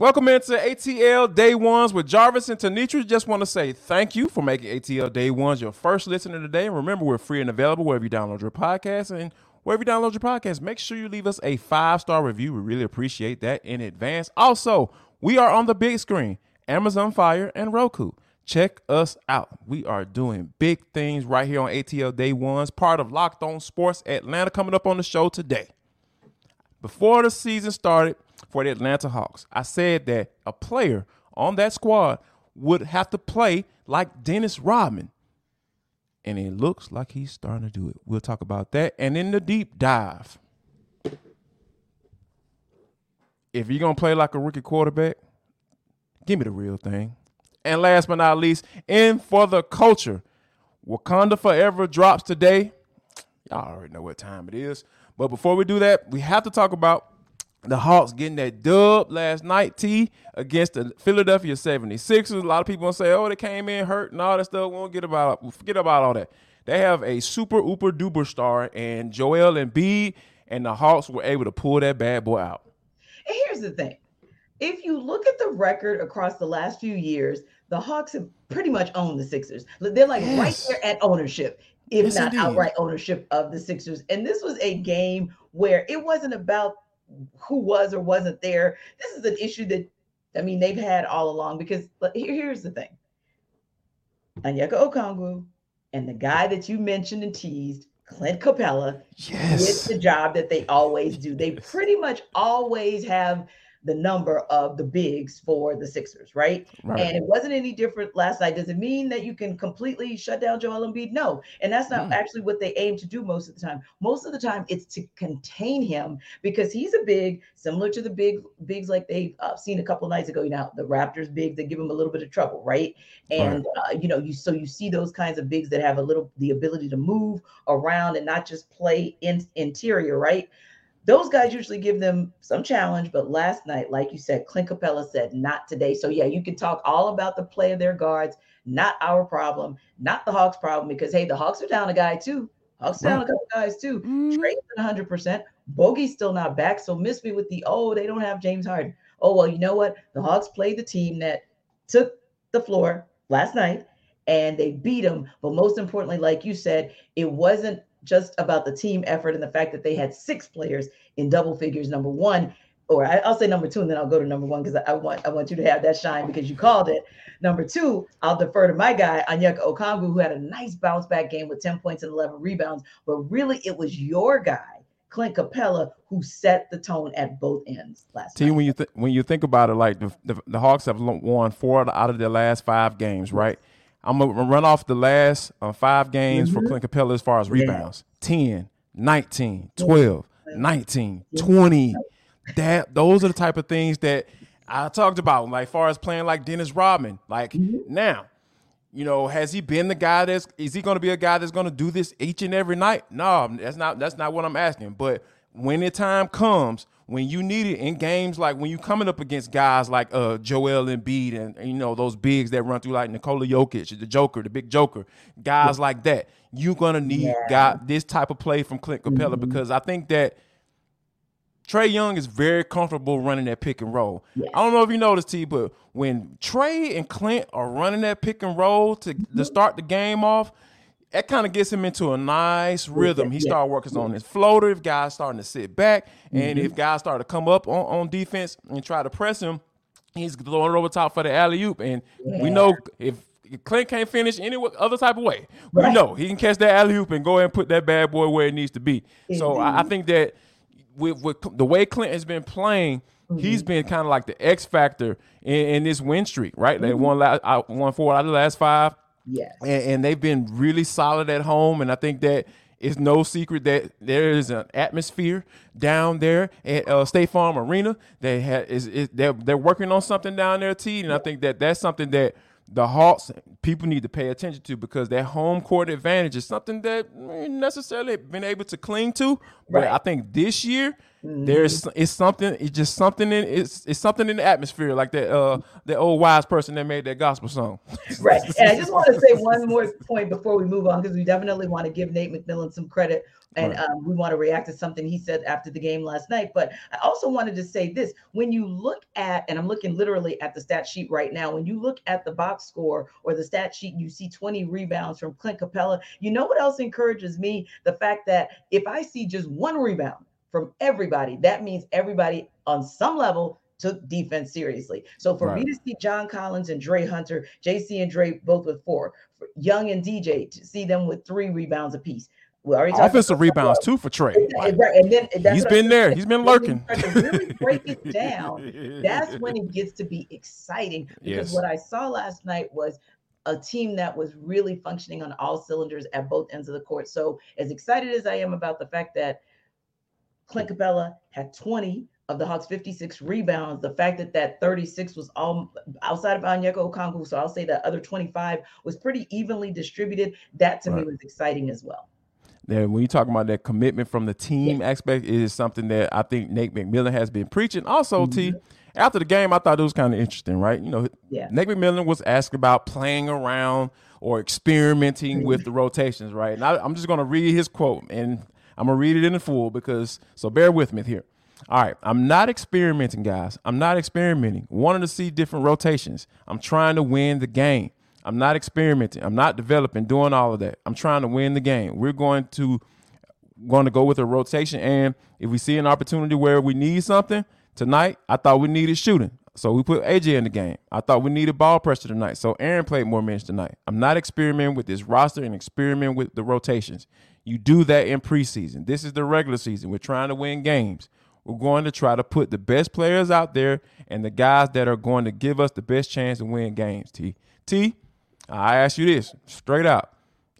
Welcome into ATL Day Ones with Jarvis and Tenitra. Just want to say thank you for making ATL Day Ones your first listener today. And remember, we're free and available wherever you download your podcast. And wherever you download your podcast, make sure you leave us a five star review. We really appreciate that in advance. Also, we are on the big screen Amazon Fire and Roku. Check us out. We are doing big things right here on ATL Day Ones, part of Locked On Sports Atlanta, coming up on the show today. Before the season started, for the Atlanta Hawks. I said that a player on that squad would have to play like Dennis Rodman. And it looks like he's starting to do it. We'll talk about that. And in the deep dive, if you're going to play like a rookie quarterback, give me the real thing. And last but not least, in for the culture, Wakanda Forever drops today. Y'all already know what time it is. But before we do that, we have to talk about the Hawks getting that dub last night, T, against the Philadelphia 76ers. A lot of people gonna say, oh, they came in hurt and all that stuff. We won't get about forget about all that. They have a super ooper duper star and Joel and Embiid, and the Hawks were able to pull that bad boy out. And here's the thing. If you look at the record across the last few years, the Hawks have pretty much owned the Sixers. They're like yes. right there at ownership, if yes, not indeed. outright ownership of the Sixers. And this was a game where it wasn't about who was or wasn't there. This is an issue that I mean they've had all along because here, here's the thing. Onyeka Okongwu and the guy that you mentioned and teased, Clint Capela, yes. did the job that they always do. They pretty much always have the number of the bigs for the Sixers, right? right? And it wasn't any different last night. Does it mean that you can completely shut down Joel Embiid? No. And that's not mm. actually what they aim to do most of the time. Most of the time, it's to contain him because he's a big, similar to the big bigs like they've uh, seen a couple nights ago. You know, the Raptors big, they give him a little bit of trouble, right? And right. Uh, you know, you so you see those kinds of bigs that have a little the ability to move around and not just play in interior, right? Those guys usually give them some challenge, but last night, like you said, Clint Capela said, not today. So yeah, you can talk all about the play of their guards, not our problem, not the Hawks' problem, because hey, the Hawks are down a guy too. Hawks down a couple guys too. Mm-hmm. Trae's 100%. Bogey's still not back. So miss me with the, oh, they don't have James Harden. Oh, well, you know what? The Hawks played the team that took the floor last night and they beat them. But most importantly, like you said, it wasn't just about the team effort and the fact that they had six players in double figures. Number one, or I, will say number two, and then I'll go to number one because I, I, want I want you to have that shine because you called it. Number two, I'll defer to my guy Onyeka Okongwu, who had a nice bounce back game with 10 points and 11 rebounds. But really, it was your guy, Clint Capela, who set the tone at both ends last Team, when you th- when you think about it, like the, the, the Hawks have won four out of their last five games, right? I'm gonna run off the last uh, five games mm-hmm. for Clint Capela as far as rebounds. Yeah. 10, 19, 12, 19, 20. That those are the type of things that I talked about, like far as playing like Dennis Rodman. Like mm-hmm. now, you know, has he been the guy that's is he gonna be a guy that's gonna do this each and every night? No, that's not that's not what I'm asking. But when the time comes, when you need it in games like when you coming up against guys like uh Joel Embiid and, and you know those bigs that run through like Nikola Jokic, the Joker, the big Joker, guys yeah. like that, you're gonna need yeah. guy this type of play from Clint Capela mm-hmm. because I think that Trae Young is very comfortable running that pick and roll. Yes. I don't know if you noticed, T, but when Trae and Clint are running that pick and roll to, to mm-hmm. start the game off, that kind of gets him into a nice rhythm. He started working on his floater. If guys starting to sit back, and mm-hmm. if guys start to come up on, on defense and try to press him, he's throwing it over top for the alley oop. And yeah. we know if Clint can't finish any other type of way, we know he can catch that alley oop and go ahead and put that bad boy where it needs to be. Mm-hmm. So I, I, think that with, with, the way Clint has been playing. Mm-hmm. He's been kind of like the X factor in, in this win streak, right? They won, last, won four out of the last five. Yes. And, and, they've been really solid at home. And I think that it's no secret that there is an atmosphere down there at uh, State Farm Arena. They had is, is they're they're working on something down there, T. And I think that that's something that the Hawks people need to pay attention to because that home court advantage is something that necessarily been able to cling to. But right. I think this year mm-hmm. there's it's something it's just something in it's it's something in the atmosphere like that uh the old wise person that made that gospel song. right. And I just want to say one more point before we move on because we definitely want to give Nate McMillan some credit and right. um, we want to react to something he said after the game last night. But I also wanted to say this: when you look at, and I'm looking literally at the stat sheet right now, when you look at the box score or the stat sheet, you see 20 rebounds from Clint Capela. You know what else encourages me? The fact that if I see just one rebound from everybody, that means everybody on some level took defense seriously. So for right. me to see John Collins and Dre Hunter, JC and Dre both with four, Young and DJ to see them with three rebounds apiece. We already talked offensive rebounds too for Trae. Right, and then he's been there. He's been lurking. really break it down. That's when it gets to be exciting because yes. what I saw last night was a team that was really functioning on all cylinders at both ends of the court. So as excited as I am about the fact that Clint Capela had 20 of the Hawks 56 rebounds, the fact that that 36 was all outside of Onyeka Okongwu, so I'll say that other 25 was pretty evenly distributed. That to right. me was exciting as well that when you talk about that commitment from the team yeah. aspect is something that I think Nate McMillan has been preaching. Also, mm-hmm. T, after the game, I thought it was kind of interesting, right? You know, yeah. Nate McMillan was asked about playing around or experimenting with the rotations, right? And I, am just going to read his quote, and I'm to read it in full because, so bear with me here. All right, I'm not experimenting, guys. I'm not experimenting. Wanting to see different rotations. I'm trying to win the game. I'm not experimenting. I'm not developing, doing all of that. I'm trying to win the game. We're going to going to go with a rotation. And if we see an opportunity where we need something tonight, I thought we needed shooting. So we put AJ in the game. I thought we needed ball pressure tonight. So Aaron played more minutes tonight. I'm not experimenting with this roster and experimenting with the rotations. You do that in preseason. This is the regular season. We're trying to win games. We're going to try to put the best players out there and the guys that are going to give us the best chance to win games. T. T. I ask you this straight out: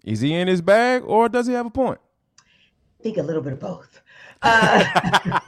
Is he in his bag, or does he have a point? I think a little bit of both. Uh,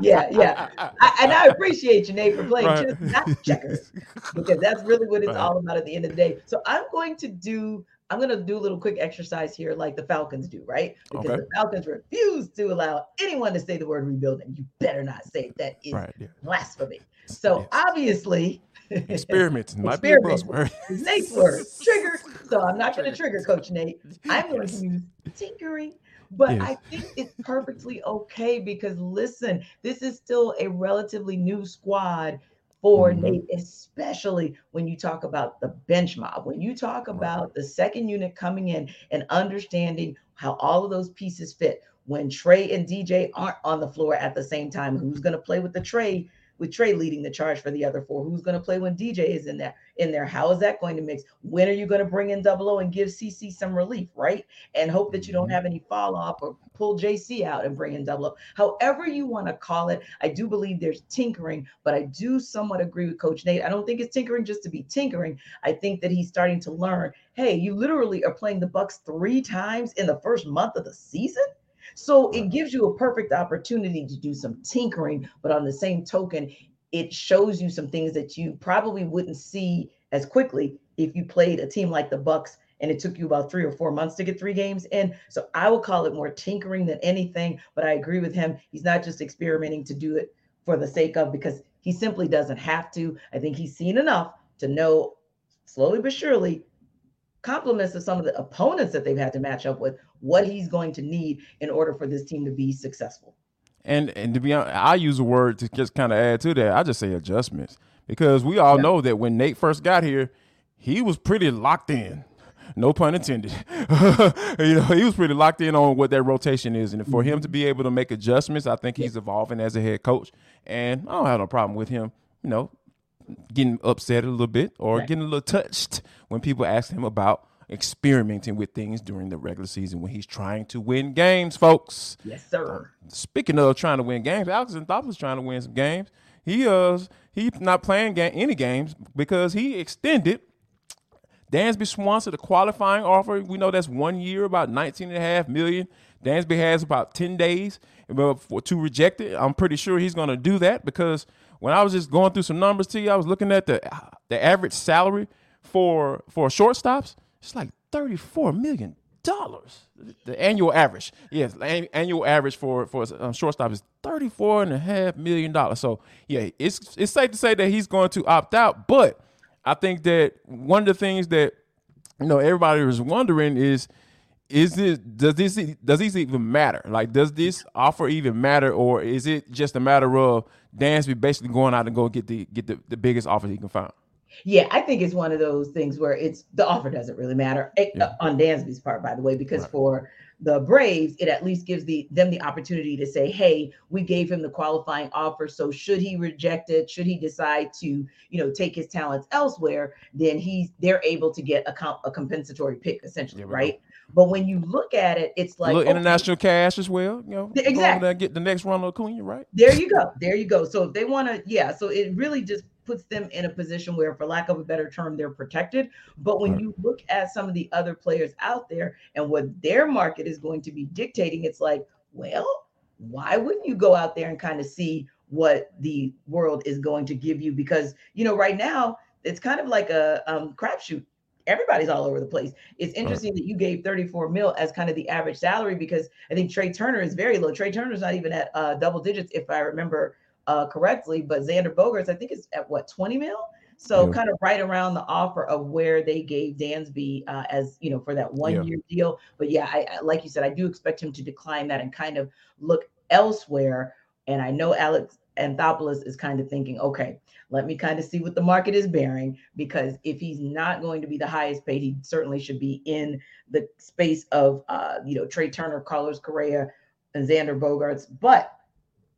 yeah, yeah, I, and I appreciate you, Nate, for playing right. just not checkers because that's really what it's right. all about at the end of the day. So I'm going to do. I'm going to do a little quick exercise here, like the Falcons do, right? Because okay. the Falcons refuse to allow anyone to say the word rebuilding. You better not say it. That is right, yeah. blasphemy. So yes. obviously, Experiments might be a buzzword. Nate's word. Trigger. So I'm not going to trigger Coach Nate. I'm going to use tinkering. But. I think it's perfectly okay because listen, this is still a relatively new squad mm-hmm. Especially when you talk about the bench mob, when you talk about the second unit coming in and understanding how all of those pieces fit. When Trae and DJ aren't on the floor at the same time, who's going to play with the Trae with Trae leading the charge for the other four? Who's going to play when DJ is in there? In there, how is that going to mix? When are you going to bring in Double O and give CC some relief, right? And hope that you don't mm-hmm. have any fall off or pull JC out and bring in Double O. However you want to call it, I do believe there's tinkering, but I do somewhat agree with Coach Nate. I don't think it's tinkering just to be tinkering. I think that he's starting to learn. Hey, you literally are playing the Bucks three times in the first month of the season so it gives you a perfect opportunity to do some tinkering, but on the same token, it shows you some things that you probably wouldn't see as quickly if you played a team like the Bucks and it took you about three or four months to get three games in. So I would call it more tinkering than anything, but I agree with him. He's not just experimenting to do it for the sake of because he simply doesn't have to. I think he's seen enough to know slowly but surely compliments of some of the opponents that they've had to match up with, what he's going to need in order for this team to be successful. And and to be honest, I use a word to just kind of add to that. I just say adjustments because we all yeah. know that when Nate first got here, he was pretty locked in. No pun intended. you know, he was pretty locked in on what that rotation is, and for him to be able to make adjustments, I think he's evolving as a head coach, and I don't have no problem with him. You know, getting upset a little bit or right. getting a little touched when people ask him about experimenting with things during the regular season when he's trying to win games, folks. Yes, sir. Uh, speaking of trying to win games, Alex Anthopoulos trying to win some games. He uh he's not playing ga- any games because he extended Dansby Swanson the qualifying offer. We know that's one year, about 19 and a half million. Dansby has about 10 days to reject it. I'm pretty sure he's going to do that because when I was just going through some numbers to you, I was looking at the the average salary for for shortstops. It's like thirty four million dollars. The annual average, yes, annual average for for um, shortstop is thirty four and a half million dollars. So yeah, it's it's safe to say that he's going to opt out. But I think that one of the things that you know everybody was wondering is is this does this does this even matter? Like, does this offer even matter, or is it just a matter of Dansby basically going out and go get the get the, the biggest offer he can find? Yeah, I think it's one of those things where it's the offer doesn't really matter eh, yeah. uh, on Dansby's part, by the way, because right. for the Braves, it at least gives the them the opportunity to say, "Hey, we gave him the qualifying offer, so should he reject it, should he decide to, you know, take his talents elsewhere, then he's they're able to get a, comp, a compensatory pick, essentially, yeah, right?" But when you look at it, it's like okay, international cash as well. You know, exactly. Get the next Ronald Acuna, right? There you go. There you go. So if they want to, yeah. So it really just puts them in a position where, for lack of a better term, they're protected. But when right. you look at some of the other players out there and what their market is going to be dictating, it's like, well, why wouldn't you go out there and kind of see what the world is going to give you? Because you know, right now it's kind of like a um, crapshoot everybody's all over the place. It's interesting right. that you gave 34 mil as kind of the average salary because I think Trea Turner is very low. Trea Turner's not even at uh, double digits, if I remember uh, correctly. But Xander Bogaerts, I think, is at what 20 mil. So yeah. kind of right around the offer of where they gave Dansby uh, as you know for that one yeah. year deal. But yeah, I, I, like you said, I do expect him to decline that and kind of look elsewhere. And I know Alex Anthopoulos is kind of thinking, okay, let me kind of see what the market is bearing because if he's not going to be the highest paid, he certainly should be in the space of uh, you know Trea Turner, Carlos Correa, and Xander Bogaerts. But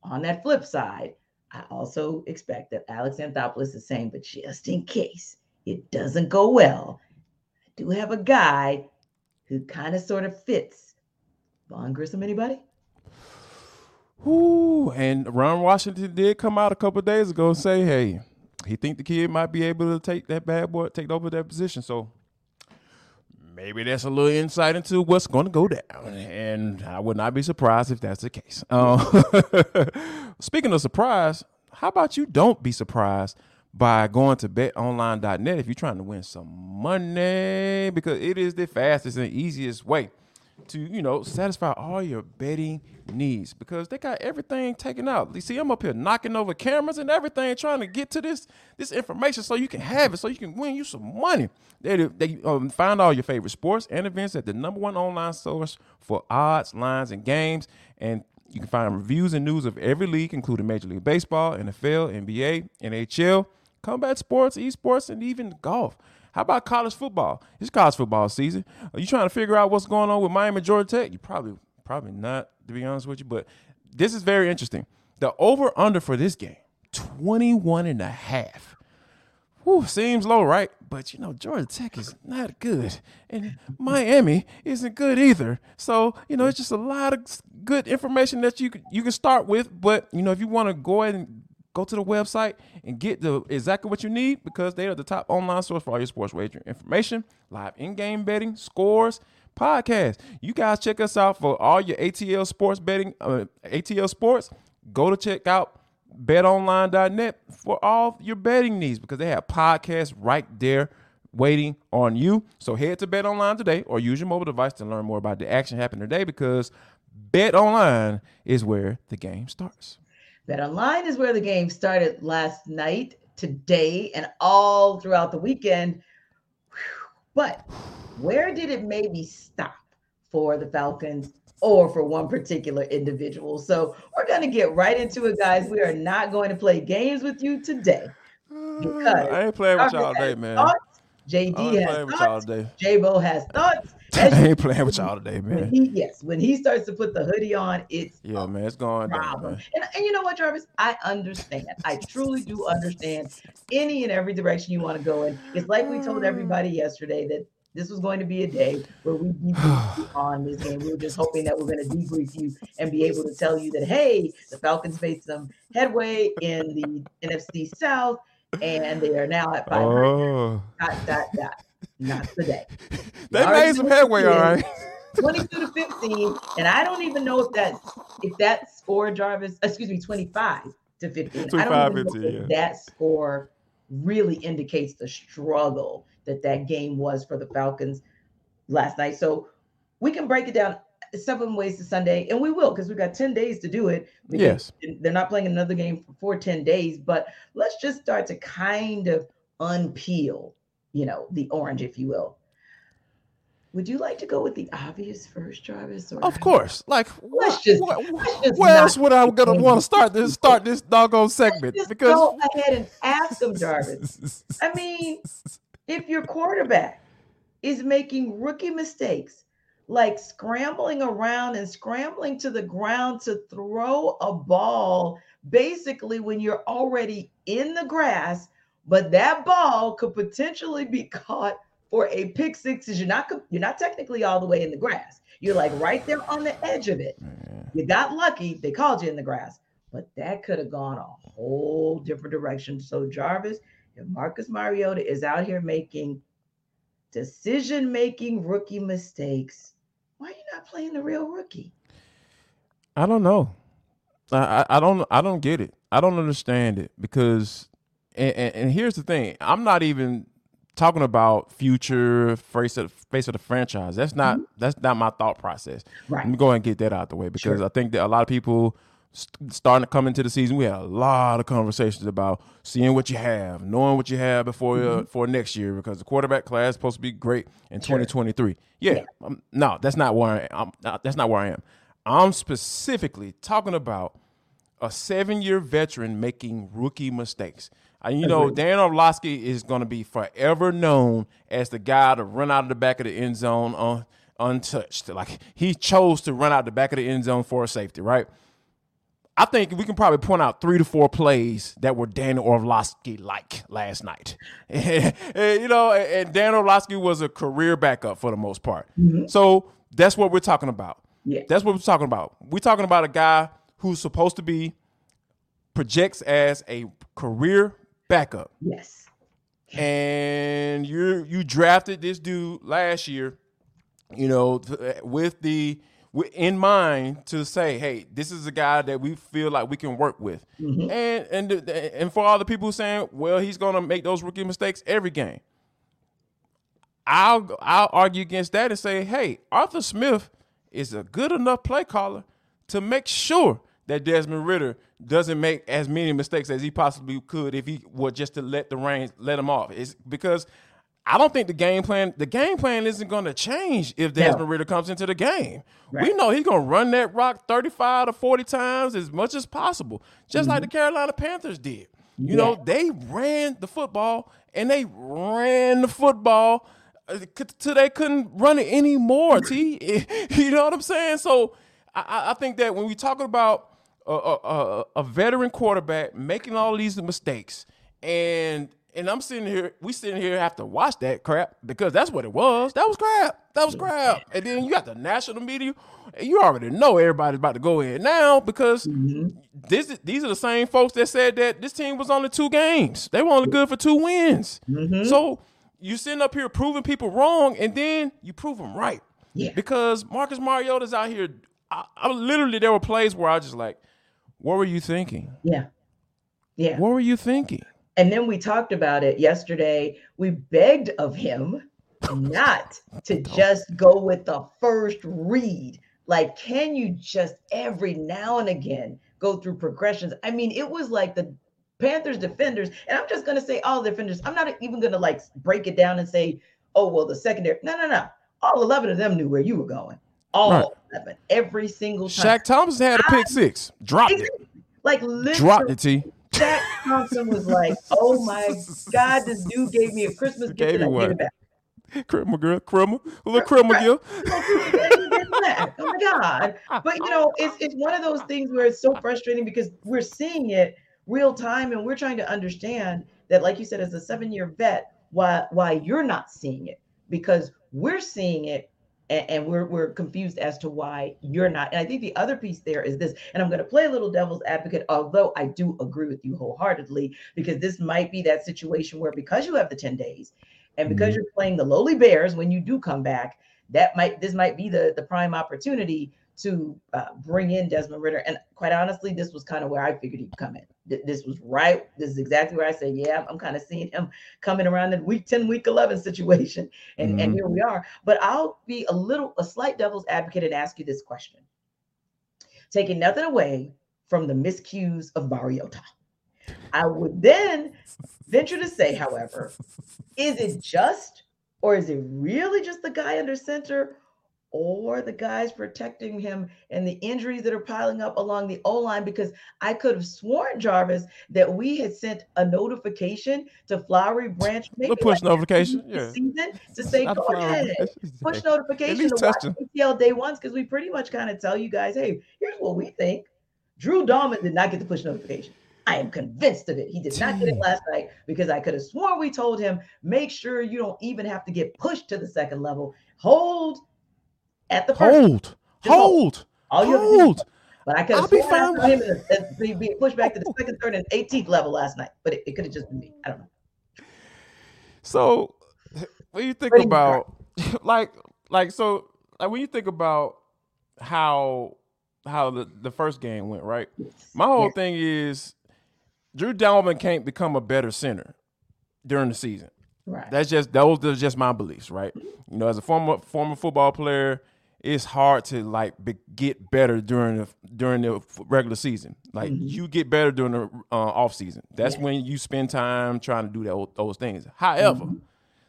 on that flip side, I also expect that Alex Anthopoulos is saying, but just in case it doesn't go well, I do have a guy who kind of sort of fits. Vaughn Grissom, anybody? Ooh, and Ron Washington did come out a couple days ago and say, hey, he think the kid might be able to take that bad boy, take over that position. So maybe that's a little insight into what's going to go down. And I would not be surprised if that's the case. Um, speaking of surprise, how about you don't be surprised by going to betonline.net if you're trying to win some money because it is the fastest and easiest way to you know satisfy all your betting needs because they got everything taken out. You see, I'm up here knocking over cameras and everything, trying to get to this this information so you can have it, so you can win you some money. They they um, find all your favorite sports and events at the number one online source for odds, lines, and games, and you can find reviews and news of every league, including Major League Baseball, NFL, NBA, NHL, combat sports, esports, and even golf. How about college football? It's college football season. Are you trying to figure out what's going on with Miami, Georgia Tech? You probably probably not, to be honest with you. But this is very interesting. The over under for this game, 21 and a half. Whew, seems low, right? But you know, Georgia Tech is not good. And Miami isn't good either. So, you know, it's just a lot of good information that you you can start with. But, you know, if you want to go ahead and go to the website and get the exactly what you need because they are the top online source for all your sports wagering information, live in-game betting, scores, podcasts. You guys check us out for all your ATL sports betting, uh, ATL sports. Go to check out betonline.net for all your betting needs because they have podcasts right there waiting on you. So head to BetOnline today or use your mobile device to learn more about the action happening today because BetOnline is where the game starts. BetOnline is where the game started last night, today, and all throughout the weekend. But where did it maybe stop for the Falcons or for one particular individual? So we're going to get right into it, guys. We are not going to play games with you today. Because I ain't playing with y'all today, man. Thoughts, JD has thoughts. J-Bo has thoughts. I ain't playing with y'all today, man. When he, yes, when he starts to put the hoodie on, it's yeah, man, it's going problem. Down, and, and you know what, Jarvis? I understand. I truly do understand any and every direction you want to go in. It's like we told everybody yesterday that this was going to be a day where we debrief on this game. We were just hoping that we're going to debrief you and be able to tell you that hey, the Falcons made some headway in the NFC South, and they are now at 500. Oh. Dot dot dot not today. they made some headway, all right. 22 to 15. And I don't even know if that's if that score, Jarvis, excuse me, 25. to 15. 25, I don't even 15, yeah. that score really indicates the struggle that that game was for the Falcons last night. So we can break it down seven ways to Sunday, and we will because we've got 10 days to do it. Yes. They're not playing another game for 10 days, but let's just start to kind of unpeel, you know, the orange, if you will. Would you like to go with the obvious first, Jarvis? Or of course. Like, let's just, let's just where else would I gonna want to start this start this doggone segment? because go ahead and ask them, Jarvis. I mean, if your quarterback is making rookie mistakes, like scrambling around and scrambling to the ground to throw a ball, basically when you're already in the grass, but that ball could potentially be caught for a pick six is you're not you're not technically all the way in the grass. You're like right there on the edge of it. You got lucky, they called you in the grass, but that could have gone a whole different direction. So Jarvis, if Marcus Mariota is out here making decision making rookie mistakes, why are you not playing the real rookie? I don't know. I, I, I don't I don't get it. I don't understand it because and, and, and here's the thing. I'm not even talking about future face of face of the franchise. That's not mm-hmm. that's not my thought process. Right. Let me go ahead and get that out the way because sure. I think that a lot of people st- starting to come into the season. We had a lot of conversations about seeing what you have, knowing what you have before uh, mm-hmm. uh, for next year because the quarterback class is supposed to be great in sure. 2023. Yeah, yeah. Um, no, that's not where I am. Not, that's not where I am. I'm specifically talking about a seven year veteran making rookie mistakes. And you know, Dan Orlovsky is going to be forever known as the guy to run out of the back of the end zone un- untouched. Like he chose to run out the back of the end zone for a safety, right? I think we can probably point out three to four plays that were Dan Orlovsky like last night. and, you know, and Dan Orlovsky was a career backup for the most part. Mm-hmm. So that's what we're talking about. Yeah. That's what we're talking about. We're talking about a guy who's supposed to be projects as a career backup. Yes. And you you drafted this dude last year, you know, with the in mind to say, hey, this is a guy that we feel like we can work with, mm-hmm. and and and for all the people saying, well, he's gonna make those rookie mistakes every game. I'll I'll argue against that and say, hey, Arthur Smith is a good enough play caller to make sure that Desmond Ridder doesn't make as many mistakes as he possibly could if he were just to let the reins let him off. It's because I don't think the game plan the game plan isn't going to change if Desmond Ridder comes into the game. Right. We know he's going to run that rock 35 to 40 times as much as possible, just mm-hmm. like the Carolina Panthers did. You yeah. know, they ran the football and they ran the football till they couldn't run it anymore. T, you know what I'm saying? So I, I think that when we talk about a, a, a veteran quarterback making all these mistakes, and and I'm sitting here, we sitting here have to watch that crap because that's what it was. That was crap. That was crap. And then you got the national media. You already know everybody's about to go in now because mm-hmm. this these are the same folks that said that this team was only two games. They were only good for two wins. Mm-hmm. So you sitting up here proving people wrong, and then you prove them right. Yeah. Because Marcus Mariota's out here. I, I literally there were plays where I just like, what were you thinking? Yeah. Yeah. What were you thinking? And then we talked about it yesterday. We begged of him not to just go with the first read. Like, can you just every now and again go through progressions? I mean, it was like the Panthers defenders, and I'm just going to say all defenders. I'm not even going to like break it down and say, oh, well, the secondary. No, no, no. All 11 of them knew where you were going. All right. 11, every single time. Shaq Thompson had a pick six, dropped it. Like, literally. Dropped it, T. Shaq Thompson was like, "Oh my God, this dude gave me a Christmas gift gave and I it back." Criminal girl, criminal, a little criminal gift. oh my God! But you know, it's it's one of those things where it's so frustrating because we're seeing it real time and we're trying to understand that, like you said, as a seven year vet, why why you're not seeing it because we're seeing it and, and, we're we're confused as to why you're not. And I think the other piece there is this, and I'm going to play a little devil's advocate, although I do agree with you wholeheartedly, because this might be that situation where because you have the 10 days and because mm-hmm. you're playing the lowly bears when you do come back, that might this might be the the prime opportunity to uh, bring in Desmond Ridder. And quite honestly, this was kind of where I figured he'd come in. This was right. This is exactly where I said, yeah, I'm kind of seeing him coming around in week 10, week 11 situation. And, mm-hmm. and here we are. But I'll be a little, a slight devil's advocate and ask you this question. Taking nothing away from the miscues of Mariota. I would then venture to say, however, is it just or is it really just the guy under center or the guys protecting him and the injuries that are piling up along the O line because I could have sworn, Jarvis, that we had sent a notification to Flowery Branch, maybe the push like notification, yeah. season to say, go ahead, push notification to watch ATL day ones because we pretty much kind of tell you guys, hey, here's what we think. Drew Dalman did not get the push notification. I am convinced of it. He did not get it last night because I could have sworn we told him, make sure you don't even have to get pushed to the second level. Hold at the hold, hold, hold. hold. But I could have sworn him uh, be, be pushed back to the second, third, and 18th level last night. But it, it could have just been me. I don't know. So when you think Pretty about like like so like when you think about how how the, the first game went, right? My whole yes. thing is Drew Dalman can't become a better center during the season. Right. That's just those are just my beliefs, right? Mm-hmm. You know, as a former former football player, it's hard to like be, get better during the during the regular season. Like mm-hmm. you get better during the uh, off season. That's yeah. when you spend time trying to do that, those things. However, mm-hmm.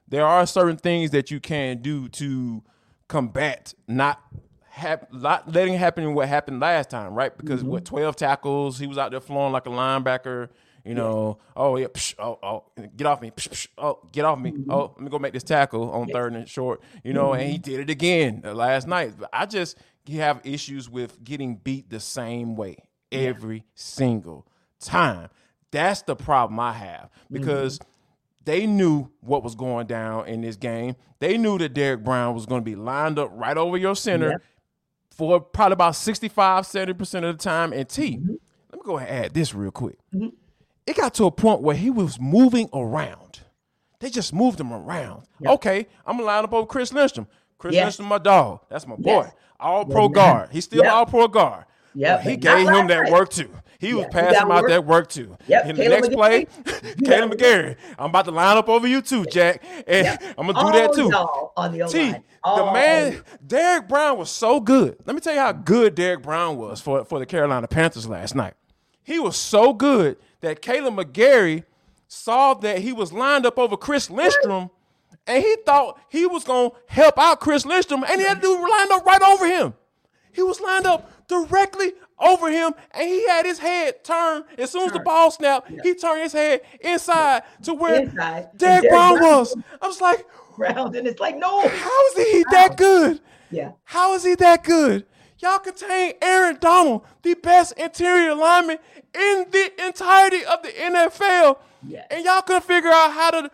there are certain things that you can do to combat not hap- not letting happen what happened last time, right? Because mm-hmm. what twelve tackles, he was out there flowing like a linebacker. You know, yeah. oh yeah, psh, oh oh, get off me, psh, psh, oh get off me, mm-hmm. oh let me go make this tackle on third and short. You know, mm-hmm. and he mm-hmm. did it again uh, last night. I just have issues with getting beat the same way every yeah. single time. That's the problem I have because mm-hmm. they knew what was going down in this game. They knew that Derrick Brown was going to be lined up right over your center for probably about 65, 70% of the time. And T, mm-hmm. let me go ahead and add this real quick. Mm-hmm it got to a point where he was moving around. They just moved him around. Okay, I'm gonna line up over Chris Lindstrom. Chris yes. Lindstrom, my dog. That's my boy. Yes. All pro guard. He's still all pro guard. Yeah, he gave him that work too. He was passing out that work too. Yep. In the Kaleb next play, Kaleb McGary, I'm about to line up over you too, Jack, and yep. I'm gonna do all that too. On the T, the man, Derrick Brown was so good. Let me tell you how good Derrick Brown was for, for the Carolina Panthers last night. He was so good that Kaleb McGary saw that he was lined up over Chris Lindstrom, and he thought he was gonna help out Chris Lindstrom, and he had to do lined up right over him. He was lined up directly over him, and he had his head turned as soon as the ball snapped. Yeah. He turned his head inside to where inside. Derrick Brown was. I was like, round, and it's like, no, how is he that good? Yeah, how is he that good? Y'all contain Aaron Donald, the best interior lineman in the entirety of the NFL. Yes. And y'all couldn't figure out how to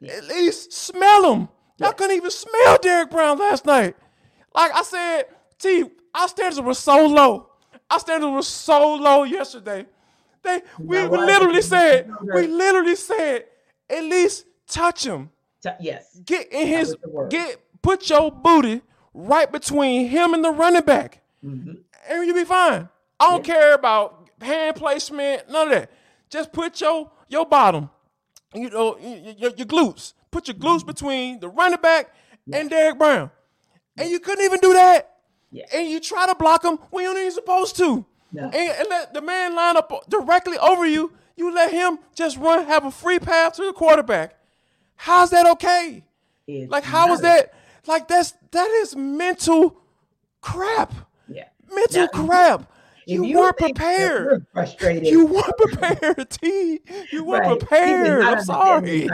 yes. at least smell him. Y'all yes. couldn't even smell Derrick Brown last night. Like I said, T, our standards were so low. Our standards were so low yesterday. They we, we literally said, we literally said, at least touch him. yes. Get in his get put your booty right between him and the running back, mm-hmm. and you'll be fine. I don't yeah. care about hand placement, none of that. Just put your your bottom, you know, your, your glutes. Put your glutes mm-hmm. between the running back yeah. and Derrick Brown, and you couldn't even do that. Yeah. And you try to block him when you're not even supposed to, and, and let the man line up directly over you. You let him just run, have a free path to the quarterback. How's that okay? It's like, how is that? Like that's that is mental crap. Yeah. Mental now, crap. You, you, weren't prepared. Frustrated. You weren't prepared, T. You weren't right. prepared. I'm sorry.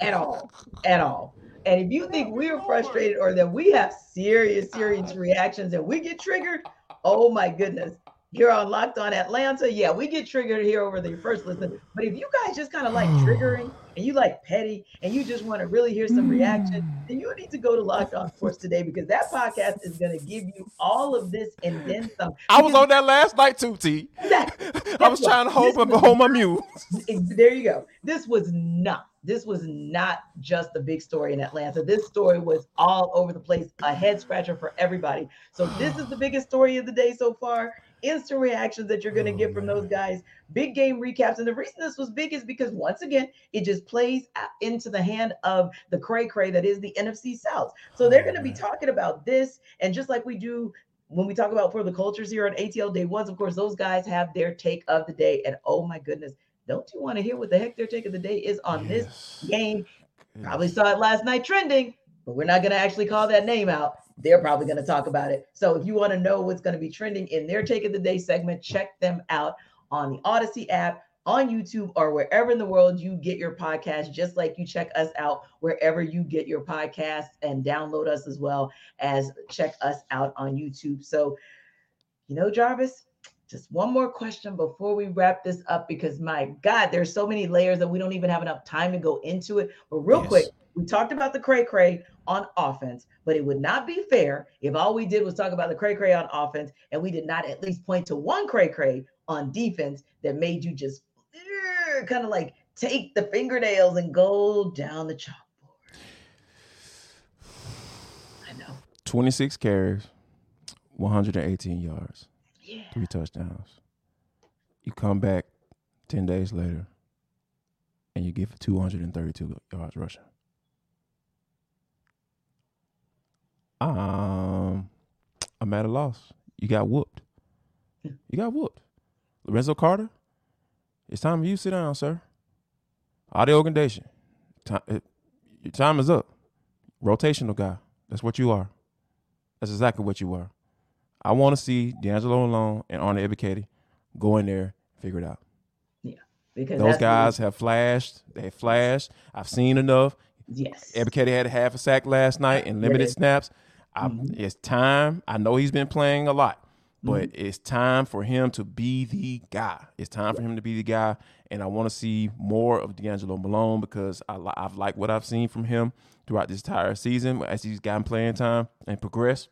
At all. At all. And if you think oh, we're frustrated or that we have serious, serious ah. reactions and we get triggered, oh my goodness here on Locked On Atlanta. Yeah, we get triggered here over the first listen. But if you guys just kind of like hmm. triggering and you like petty and you just want to really hear some reaction, hmm. then you need to go to Locked On Sports today because that podcast is going to give you all of this and then some. I was on that last night too, T. Exactly. I was trying to hold, my, hold my mule. There you go. This was not this was not just the big story in Atlanta. This story was all over the place, a head scratcher for everybody. So this is the biggest story of the day so far. Instant reactions that you're going to oh, get from man. those guys. Big game recaps. And the reason this was big is because once again, it just plays into the hand of the cray cray that is the NFC South. So they're going to be talking about this. And just like we do when we talk about for the cultures here on ATL Day Ones, of course, those guys have their take of the day. And oh my goodness, don't you want to hear what the heck their take of the day is on yes. this game? Yes. Probably saw it last night trending, but we're not going to actually call that name out. They're probably going to talk about it. So if you want to know what's going to be trending in their take of the day segment, check them out on the Odyssey app, on YouTube, or wherever in the world you get your podcast, just like you check us out wherever you get your podcasts and download us as well as check us out on YouTube. So, you know, Jarvis, just one more question before we wrap this up because my God, there's so many layers that we don't even have enough time to go into it. But real yes. quick, we talked about the cray cray on offense, but it would not be fair if all we did was talk about the cray cray on offense and we did not at least point to one cray cray on defense that made you just kind of like take the fingernails and go down the chalkboard. I know. 26 carries, 118 yards. Yeah. Three touchdowns. You come back 10 days later and you give 232 yards rushing. Um, I'm at a loss. You got whooped. You got whooped. Lorenzo Carter, it's time for you to sit down, sir. Audio organization. Time, it, your time is up. Rotational guy. That's what you are. That's exactly what you are. I want to see DeAngelo Malone and Arnie Ebiketie go in there, figure it out. Yeah, because those guys have flashed. They have flashed. I've seen enough. Yes, Ebiketie had a half a sack last night in limited snaps. Mm-hmm. It's time. I know he's been playing a lot, but mm-hmm. it's time for him to be the guy. It's time for him to be the guy, and I want to see more of DeAngelo Malone because I, I've liked what I've seen from him throughout this entire season as he's gotten playing time and progressed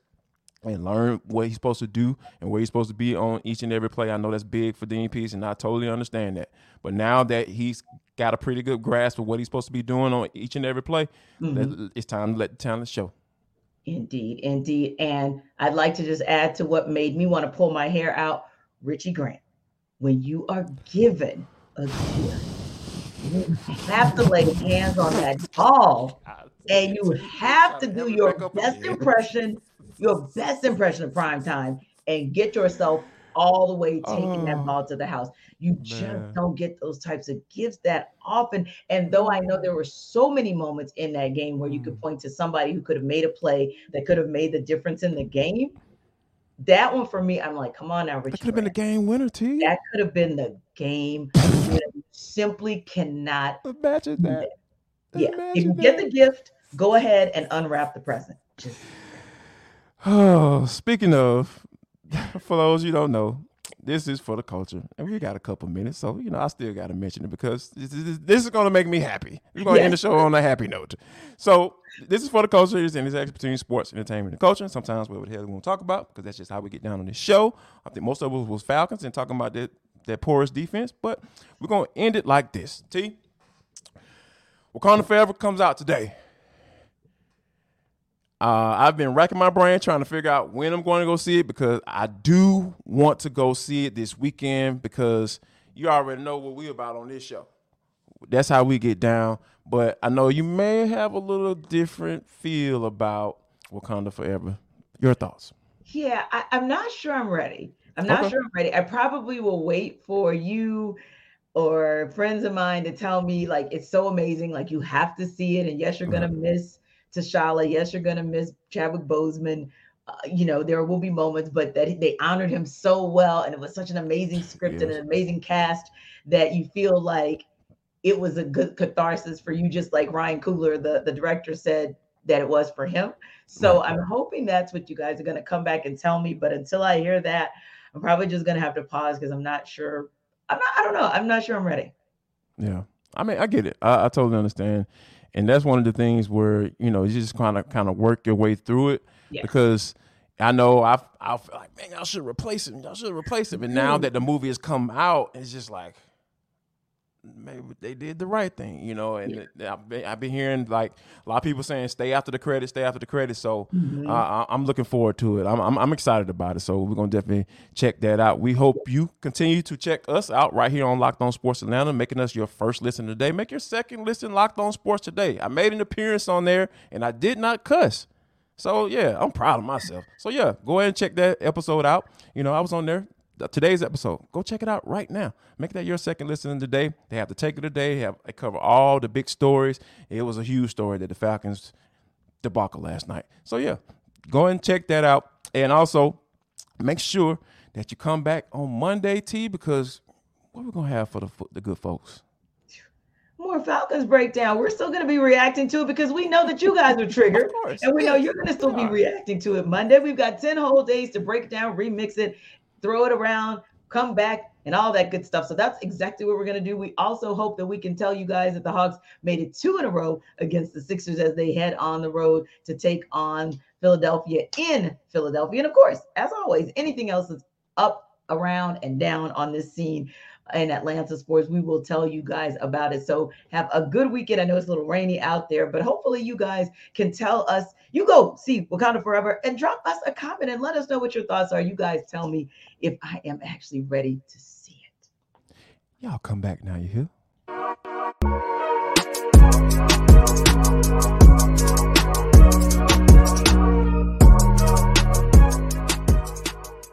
and learn what he's supposed to do and where he's supposed to be on each and every play. I know that's big for Dean Pees, and I totally understand that. But now that he's got a pretty good grasp of what he's supposed to be doing on each and every play, mm-hmm. it's time to let the talent show. Indeed, indeed. And I'd like to just add to what made me want to pull my hair out, Richie Grant. When you are given a gift, you have to lay hands on that ball and you have to do your best impression your best impression of prime time and get yourself all the way taking oh, that ball to the house. You man. just don't get those types of gifts that often. And though I know there were so many moments in that game where you could mm. point to somebody who could have made a play that could have made the difference in the game, that one for me, I'm like, come on now, Richard. That could have been the game winner, too. That could have been the game. simply cannot imagine that. Yeah. Imagine if you that. get the gift, go ahead and unwrap the present. Just Oh, speaking of, for those you don't know, this is for the culture, and we got a couple minutes, so you know I still got to mention it because this, this, this is going to make me happy. We're going to yes. end the show on a happy note. So this is for the culture. It's an intersection between sports, entertainment, and culture. sometimes what the hell we want to talk about because that's just how we get down on this show. I think most of us was Falcons and talking about that that porous defense, but we're going to end it like this. T. Wakanda Forever comes out today. Uh, I've been racking my brain trying to figure out when I'm going to go see it because I do want to go see it this weekend because you already know what we about on this show. That's how we get down. But I know you may have a little different feel about Wakanda Forever. Your thoughts? Yeah, I, am not sure I'm ready. I'm not okay. sure I'm ready. I probably will wait for you or friends of mine to tell me like it's so amazing, like you have to see it, and yes, you're gonna mm-hmm. miss T'Challa. Yes, you're going to miss Chadwick Boseman. Uh, you know, there will be moments, but that they honored him so well, and it was such an amazing script yes. and an amazing cast that you feel like it was a good catharsis for you, just like Ryan Coogler, the, the director, said that it was for him. So right. I'm hoping that's what you guys are going to come back and tell me. But until I hear that, I'm probably just going to have to pause because I'm not sure. I'm not, I don't know. I'm not sure I'm ready. Yeah. I mean, I get it. I, I totally understand and that's one of the things where you know you just kind of kind of work your way through it yes. because I know I I feel like man y'all should replace him. Y'all should replace him. And now that the movie has come out it's just like maybe they did the right thing, you know. And yeah. I've, been, I've been hearing like a lot of people saying, "Stay after the credit, stay after the credit." So mm-hmm. uh, I'm looking forward to it. I'm, I'm, I'm excited about it. So we're gonna definitely check that out. We hope you continue to check us out right here on Locked On Sports Atlanta, making us your first listen today. Make your second listen Locked On Sports today. I made an appearance on there, and I did not cuss. So yeah, I'm proud of myself. So yeah, go ahead and check that episode out. You know, I was on there today's episode. Go check it out right now. Make that your second listen today. They have the take of the day. They, have, they cover all the big stories. It was a huge story that the Falcons debacle last night. So yeah, go and check that out. And also make sure that you come back on Monday, T, because what we're gonna have for the the good folks. More Falcons breakdown. We're still going to be reacting to it because we know that you guys are triggered, and we know you're going to still be reacting to it Monday. We've got ten whole days to break down, remix it, throw it around, come back, and all that good stuff. So that's exactly what we're going to do. We also hope that we can tell you guys that the Hawks made it two in a row against the Sixers as they head on the road to take on Philadelphia in Philadelphia. And of course, as always, anything else that's up, around, and down on this scene in Atlanta sports. We will tell you guys about it. So have a good weekend. I know it's a little rainy out there, but hopefully you guys can tell us. You go see Wakanda Forever and drop us a comment and let us know what your thoughts are. You guys tell me if I am actually ready to see it. Y'all come back now, you hear?